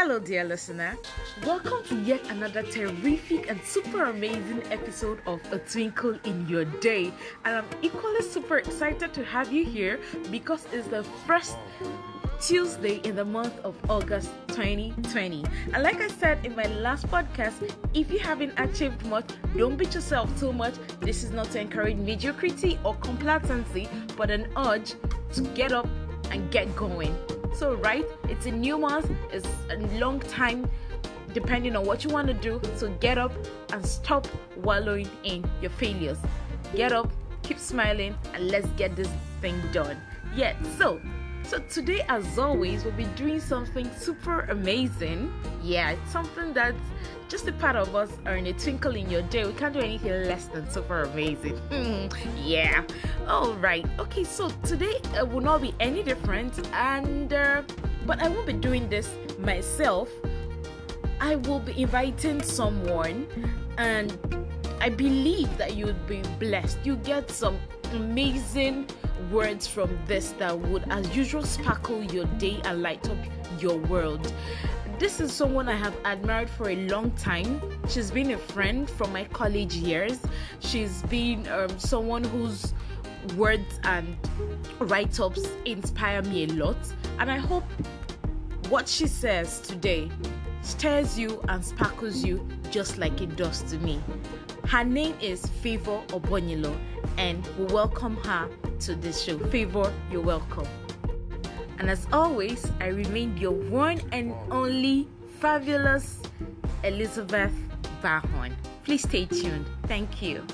Hello, dear listener. Welcome to yet another terrific and super amazing episode of A Twinkle in Your Day. And I'm equally super excited to have you here because it's the first Tuesday in the month of August 2020. And like I said in my last podcast, if you haven't achieved much, don't beat yourself too much. This is not to encourage mediocrity or complacency, but an urge to get up and get going. So, right, it's a new month, it's a long time depending on what you want to do. So, get up and stop wallowing in your failures. Get up, keep smiling, and let's get this thing done. Yeah, so so today, as always, we'll be doing something super amazing. Yeah, it's something that's just a part of us or in a twinkle in your day. We can't do anything less than super amazing. yeah. All right. Okay. So today uh, will not be any different, and uh, but I won't be doing this myself. I will be inviting someone, and I believe that you'll be blessed. You get some amazing words from this that would, as usual, sparkle your day and light up your world. This is someone I have admired for a long time. She's been a friend from my college years. She's been um, someone whose words and write ups inspire me a lot. And I hope what she says today stirs you and sparkles you just like it does to me. Her name is Favour Obonilo, and we welcome her to this show. Favour, you're welcome. And as always, I remain your one and only fabulous Elizabeth Bahon. Please stay tuned. Thank you.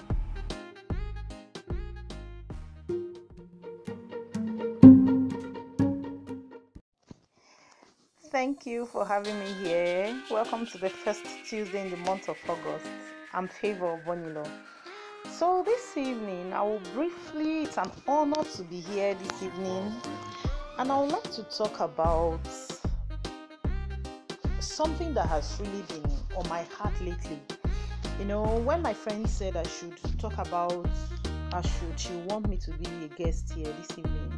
Thank you for having me here. Welcome to the first Tuesday in the month of August. I'm Favour of Bonilo. So, this evening, I will briefly, it's an honor to be here this evening, and I would like to talk about something that has really been on my heart lately. You know, when my friend said I should talk about, I should, she want me to be a guest here this evening,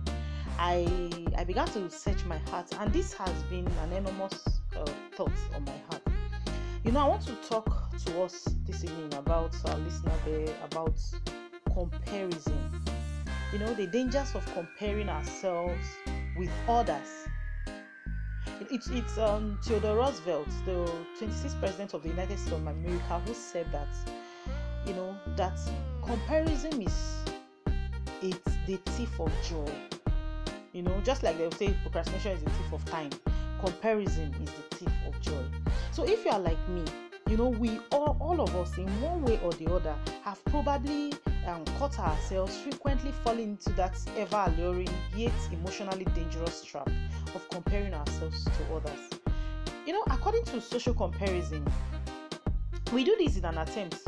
I I began to search my heart, and this has been an enormous uh, thought on my heart. You know, I want to talk to us this evening about our listener there about comparison. You know, the dangers of comparing ourselves with others. It's it's um, Theodore Roosevelt, the 26th president of the United States of America, who said that you know that comparison is it's the thief of joy you know, just like they'll say procrastination is the thief of time, comparison is the thief of joy. So if you are like me, you know, we all, all of us in one way or the other have probably um, caught ourselves frequently falling into that ever alluring yet emotionally dangerous trap of comparing ourselves to others. You know, according to social comparison, we do this in an attempt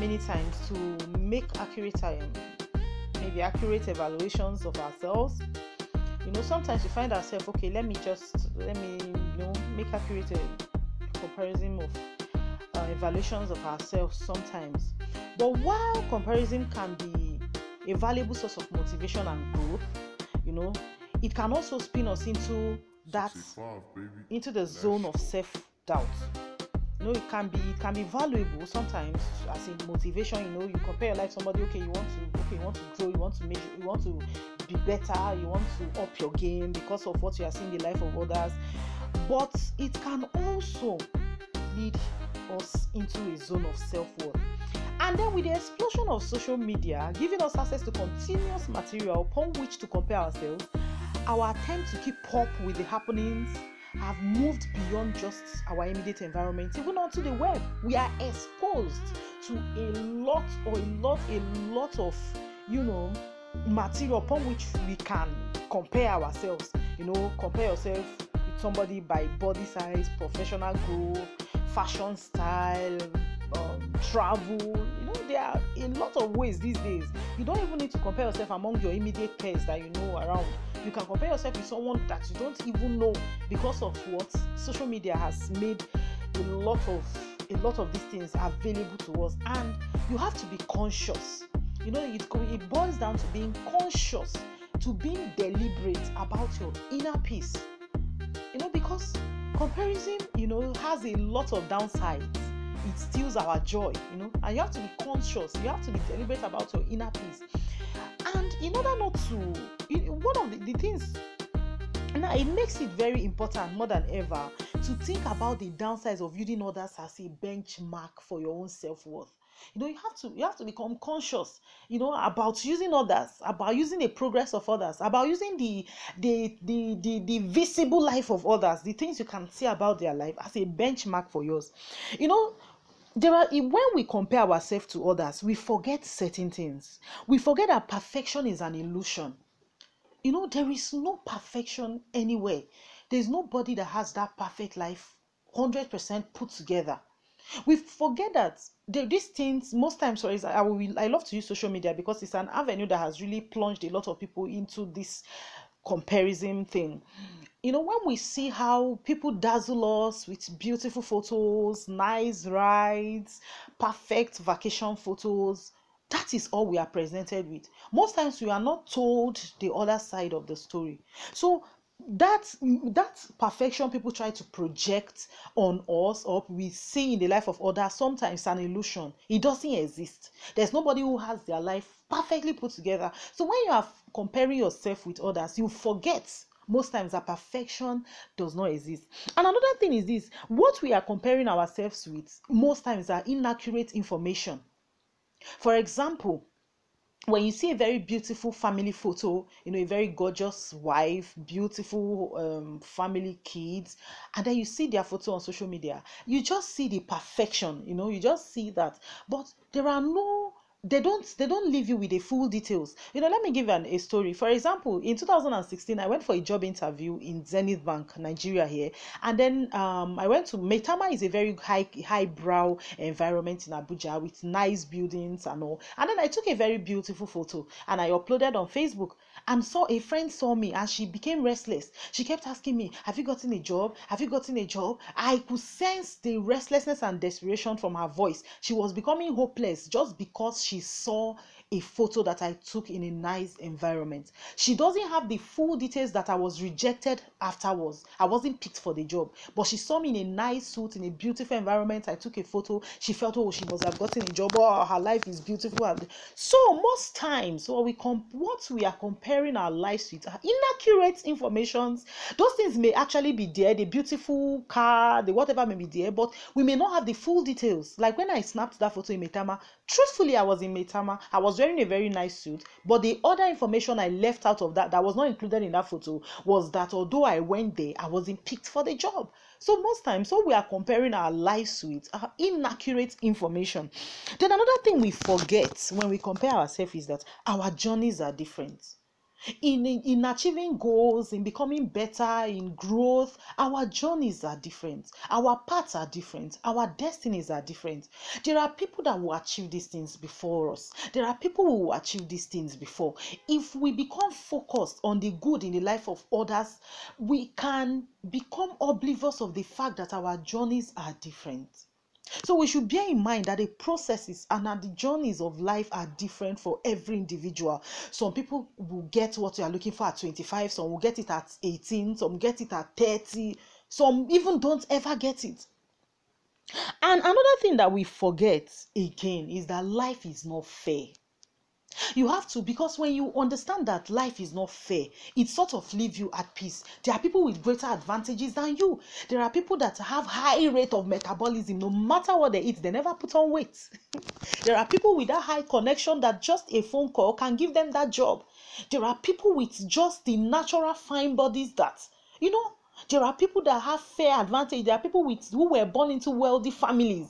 many times to make accurate, um, maybe accurate evaluations of ourselves you know sometimes we find ourselves okay let me just let me you know make accurate a comparison of uh, evaluations of ourselves sometimes but while comparison can be a valuable source of motivation and growth you know it can also spin us into that into the zone of self-doubt you know it can be it can be valuable sometimes as a motivation you know you compare your life somebody okay you want to okay you want to grow you want to make you want to be better, you want to up your game because of what you are seeing in the life of others. But it can also lead us into a zone of self-worth. And then with the explosion of social media giving us access to continuous material upon which to compare ourselves, our attempt to keep up with the happenings have moved beyond just our immediate environment, even onto the web. We are exposed to a lot or a lot, a lot of, you know, material upon which we can compare ourselves you know compare yourself with somebody by body size professional growth fashion style um, travel you know there are a lot of ways these days. You don't even need to compare yourself among your immediate peers that you know around. You can compare yourself with someone that you don't even know because of what social media has made a lot of a lot of these things available to us. And you have to be conscious. You know it, it boils down to being conscious to being deliberate about your inner peace. You know because comparison you know has a lot of downsides. It steals our joy you know and you have to be conscious. You have to be deliberate about your inner peace. And in order not to one of the, the things now it makes it very important more than ever to think about the downsides of using others as a benchmark for your own self-worth you know you have to you have to become conscious you know about using others about using the progress of others about using the the the the, the visible life of others the things you can see about their life as a benchmark for yours. You know there are when we compare ourselves to others we forget certain things. We forget that perfection is an illusion. You know there is no perfection anywhere. There's nobody that has that perfect life 100% put together we forget that the, these things most times for I will I love to use social media because it's an avenue that has really plunged a lot of people into this comparison thing. You know, when we see how people dazzle us with beautiful photos, nice rides, perfect vacation photos, that is all we are presented with. Most times we are not told the other side of the story. So that that perfection people try to project on us or we see in the life of others sometimes an illusion. It doesn't exist. There's nobody who has their life perfectly put together. So when you are comparing yourself with others you forget most times that perfection does not exist. And another thing is this what we are comparing ourselves with most times are inaccurate information. For example when you see a very beautiful family photo, you know, a very gorgeous wife, beautiful um, family kids, and then you see their photo on social media, you just see the perfection, you know, you just see that. But there are no they don't they don't leave you with the full details. You know let me give you an, a story. For example in 2016 i went for a job interview in zenith bank nigeria here. And then um, i went to Maitama is a very high high brow environment in abuja with nice buildings and all. And then i took a very beautiful photo and i uploaded on facebook and saw a friend saw me and she became restless. She kept asking me have you gotten a job? Have you gotten a job? I could sense the restlessness and desperation from her voice. She was becoming hopeless just because she she saw a photo that I took in a nice environment. She doesn't have the full details that I was rejected afterwards. I wasn't picked for the job, but she saw me in a nice suit in a beautiful environment. I took a photo. She felt, oh, she must have gotten a job. Oh, her life is beautiful. So most times, what we comp- what we are comparing our lives with are inaccurate informations. Those things may actually be there, the beautiful car, the whatever may be there, but we may not have the full details. Like when I snapped that photo in Maitama, truthfully, I was in Maitama. I was wearing a very nice suit but the other information i left out of that that was not included in that photo was that although i went there i wasn't picked for the job. So most times so we are comparing our lives with uh, inaccurate information then another thing we forget when we compare ourselves is that our journeys are different in, in, in achieving goals, in becoming better, in growth, our journeys are different. Our paths are different. Our destinies are different. There are people that will achieve these things before us. There are people who will achieve these things before. If we become focused on the good in the life of others, we can become oblivious of the fact that our journeys are different. So we should bear in mind that the processes and that the journeys of life are different for every individual. Some people will get what you are looking for at 25, some will get it at 18, some get it at 30, some even don't ever get it. And another thing that we forget again is that life is not fair. You have to, because when you understand that life is not fair, it sort of leaves you at peace. There are people with greater advantages than you. There are people that have high rate of metabolism. No matter what they eat, they never put on weight. there are people with that high connection that just a phone call can give them that job. There are people with just the natural fine bodies that, you know, there are people that have fair advantage. There are people with who were born into wealthy families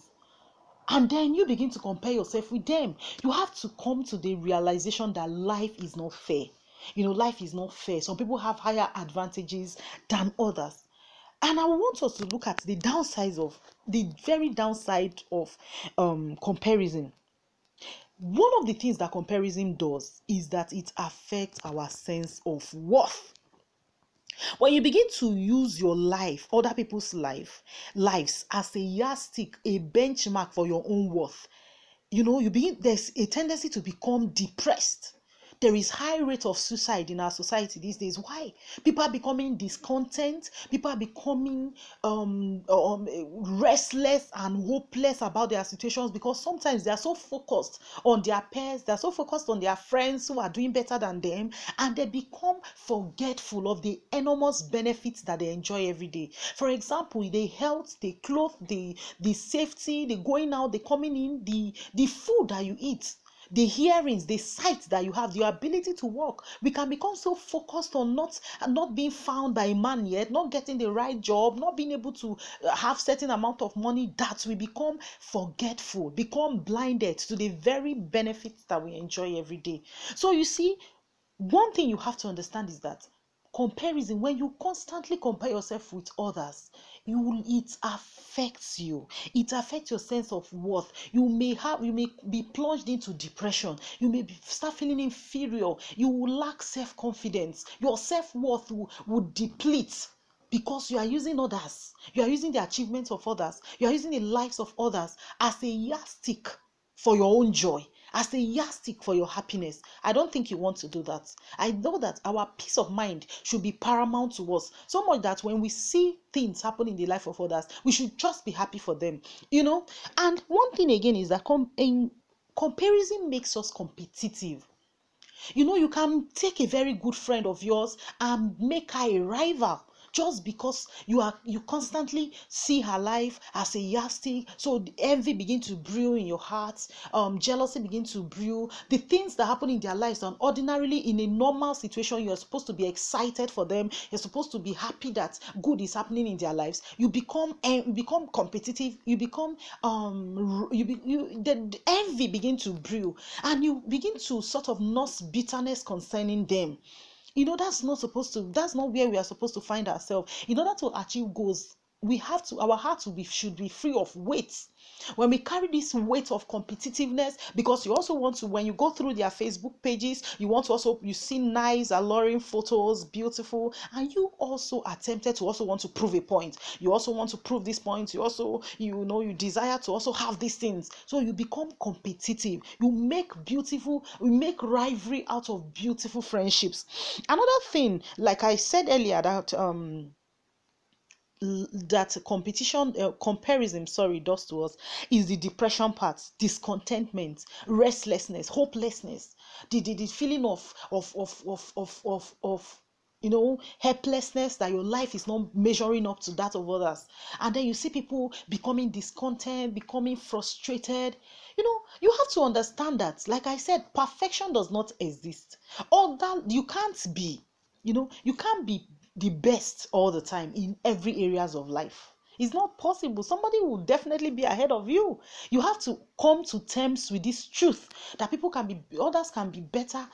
and then you begin to compare yourself with them. You have to come to the realization that life is not fair. You know life is not fair. Some people have higher advantages than others. And i want us to look at the downsides of the very downside of um, comparison. One of the things that comparison does is that it affects our sense of worth when you begin to use your life other people's life lives as a yardstick a benchmark for your own worth you know you begin there's a tendency to become depressed there is high rate of suicide in our society these days. Why? People are becoming discontent. People are becoming um, um restless and hopeless about their situations because sometimes they are so focused on their peers. They're so focused on their friends who are doing better than them and they become forgetful of the enormous benefits that they enjoy every day. For example the health the clothes the the safety the going out the coming in the the food that you eat the hearings the sight that you have the ability to walk we can become so focused on not not being found by a man yet not getting the right job not being able to uh, have certain amount of money that we become forgetful become blinded to the very benefits that we enjoy every day. So you see one thing you have to understand is that comparison when you constantly compare yourself with others you it affects you. It affects your sense of worth. You may have you may be plunged into depression. You may be, start feeling inferior. You will lack self-confidence. Your self-worth will, will deplete because you are using others. You are using the achievements of others. You are using the lives of others as a yardstick for your own joy as a yardstick for your happiness. I don't think you want to do that. I know that our peace of mind should be paramount to us. So much that when we see things happen in the life of others, we should just be happy for them. You know? And one thing again is that com- comparison makes us competitive. You know, you can take a very good friend of yours and make her a rival just because you are you constantly see her life as a yardstick. So envy begin to brew in your heart. Um jealousy begin to brew. The things that happen in their lives and ordinarily in a normal situation you're supposed to be excited for them. You're supposed to be happy that good is happening in their lives. You become you become competitive. You become um you be, you the, the envy begin to brew. And you begin to sort of nurse bitterness concerning them you know that's not supposed to that's not where we are supposed to find ourselves. In order to achieve goals we have to our hearts will be should be free of weight. When we carry this weight of competitiveness because you also want to when you go through their facebook pages you want to also you see nice alluring photos beautiful and you also attempted to also want to prove a point. You also want to prove this point. You also you know you desire to also have these things. So you become competitive. You make beautiful we make rivalry out of beautiful friendships. Another thing like i said earlier that um that competition uh, comparison sorry does to us is the depression part discontentment restlessness hopelessness the, the, the feeling of of of of of of, of you know helplessness that your life is not measuring up to that of others. And then you see people becoming discontent becoming frustrated. You know you have to understand that like i said perfection does not exist. Or that you can't be you know you can't be the best all the time in every areas of life. It's not possible. Somebody will definitely be ahead of you. You have to come to terms with this truth that people can be others can be better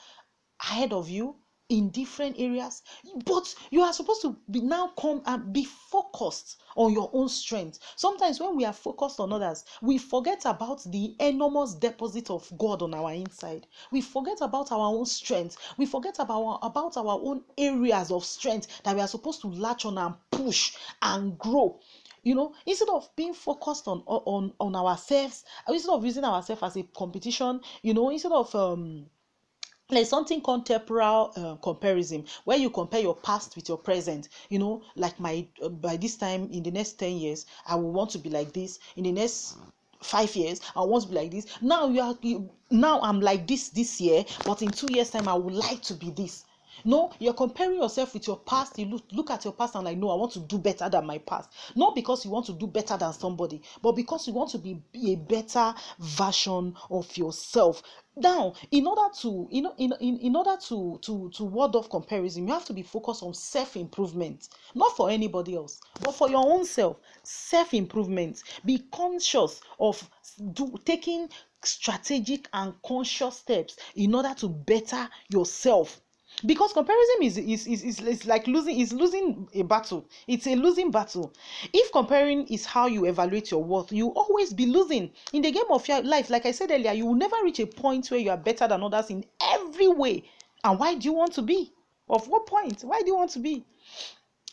ahead of you in different areas but you are supposed to be now come and be focused on your own strength. Sometimes when we are focused on others we forget about the enormous deposit of god on our inside. We forget about our own strength. We forget about, our, about our own areas of strength that we are supposed to latch on and push and grow. You know instead of being focused on on on ourselves instead of using ourselves as a competition you know instead of um there's something called temporal uh, comparison where you compare your past with your present. You know like my uh, by this time in the next 10 years i will want to be like this. In the next five years i want to be like this. Now you are you, now i'm like this this year but in two years time i would like to be this. No, you're comparing yourself with your past. You look, look at your past and like, no, I want to do better than my past. Not because you want to do better than somebody, but because you want to be, be a better version of yourself now in order to you know in, in, in order to to to ward off comparison you have to be focused on self-improvement not for anybody else but for your own self. Self-improvement. Be conscious of do taking strategic and conscious steps in order to better yourself because comparison is is, is, is, is like losing is losing a battle. It's a losing battle. If comparing is how you evaluate your worth you always be losing. In the game of your life like i said earlier you will never reach a point where you are better than others in every way. And why do you want to be? Of what point? Why do you want to be?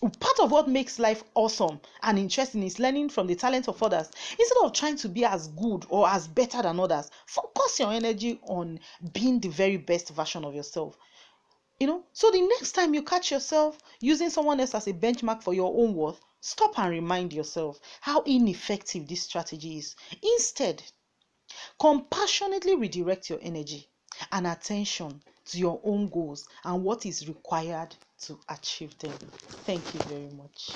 Part of what makes life awesome and interesting is learning from the talent of others. Instead of trying to be as good or as better than others focus your energy on being the very best version of yourself you know so the next time you catch yourself using someone else as a benchmark for your own worth stop and remind yourself how ineffective this strategy is instead compassionately redirect your energy and attention to your own goals and what is required to achieve them. Thank you very much.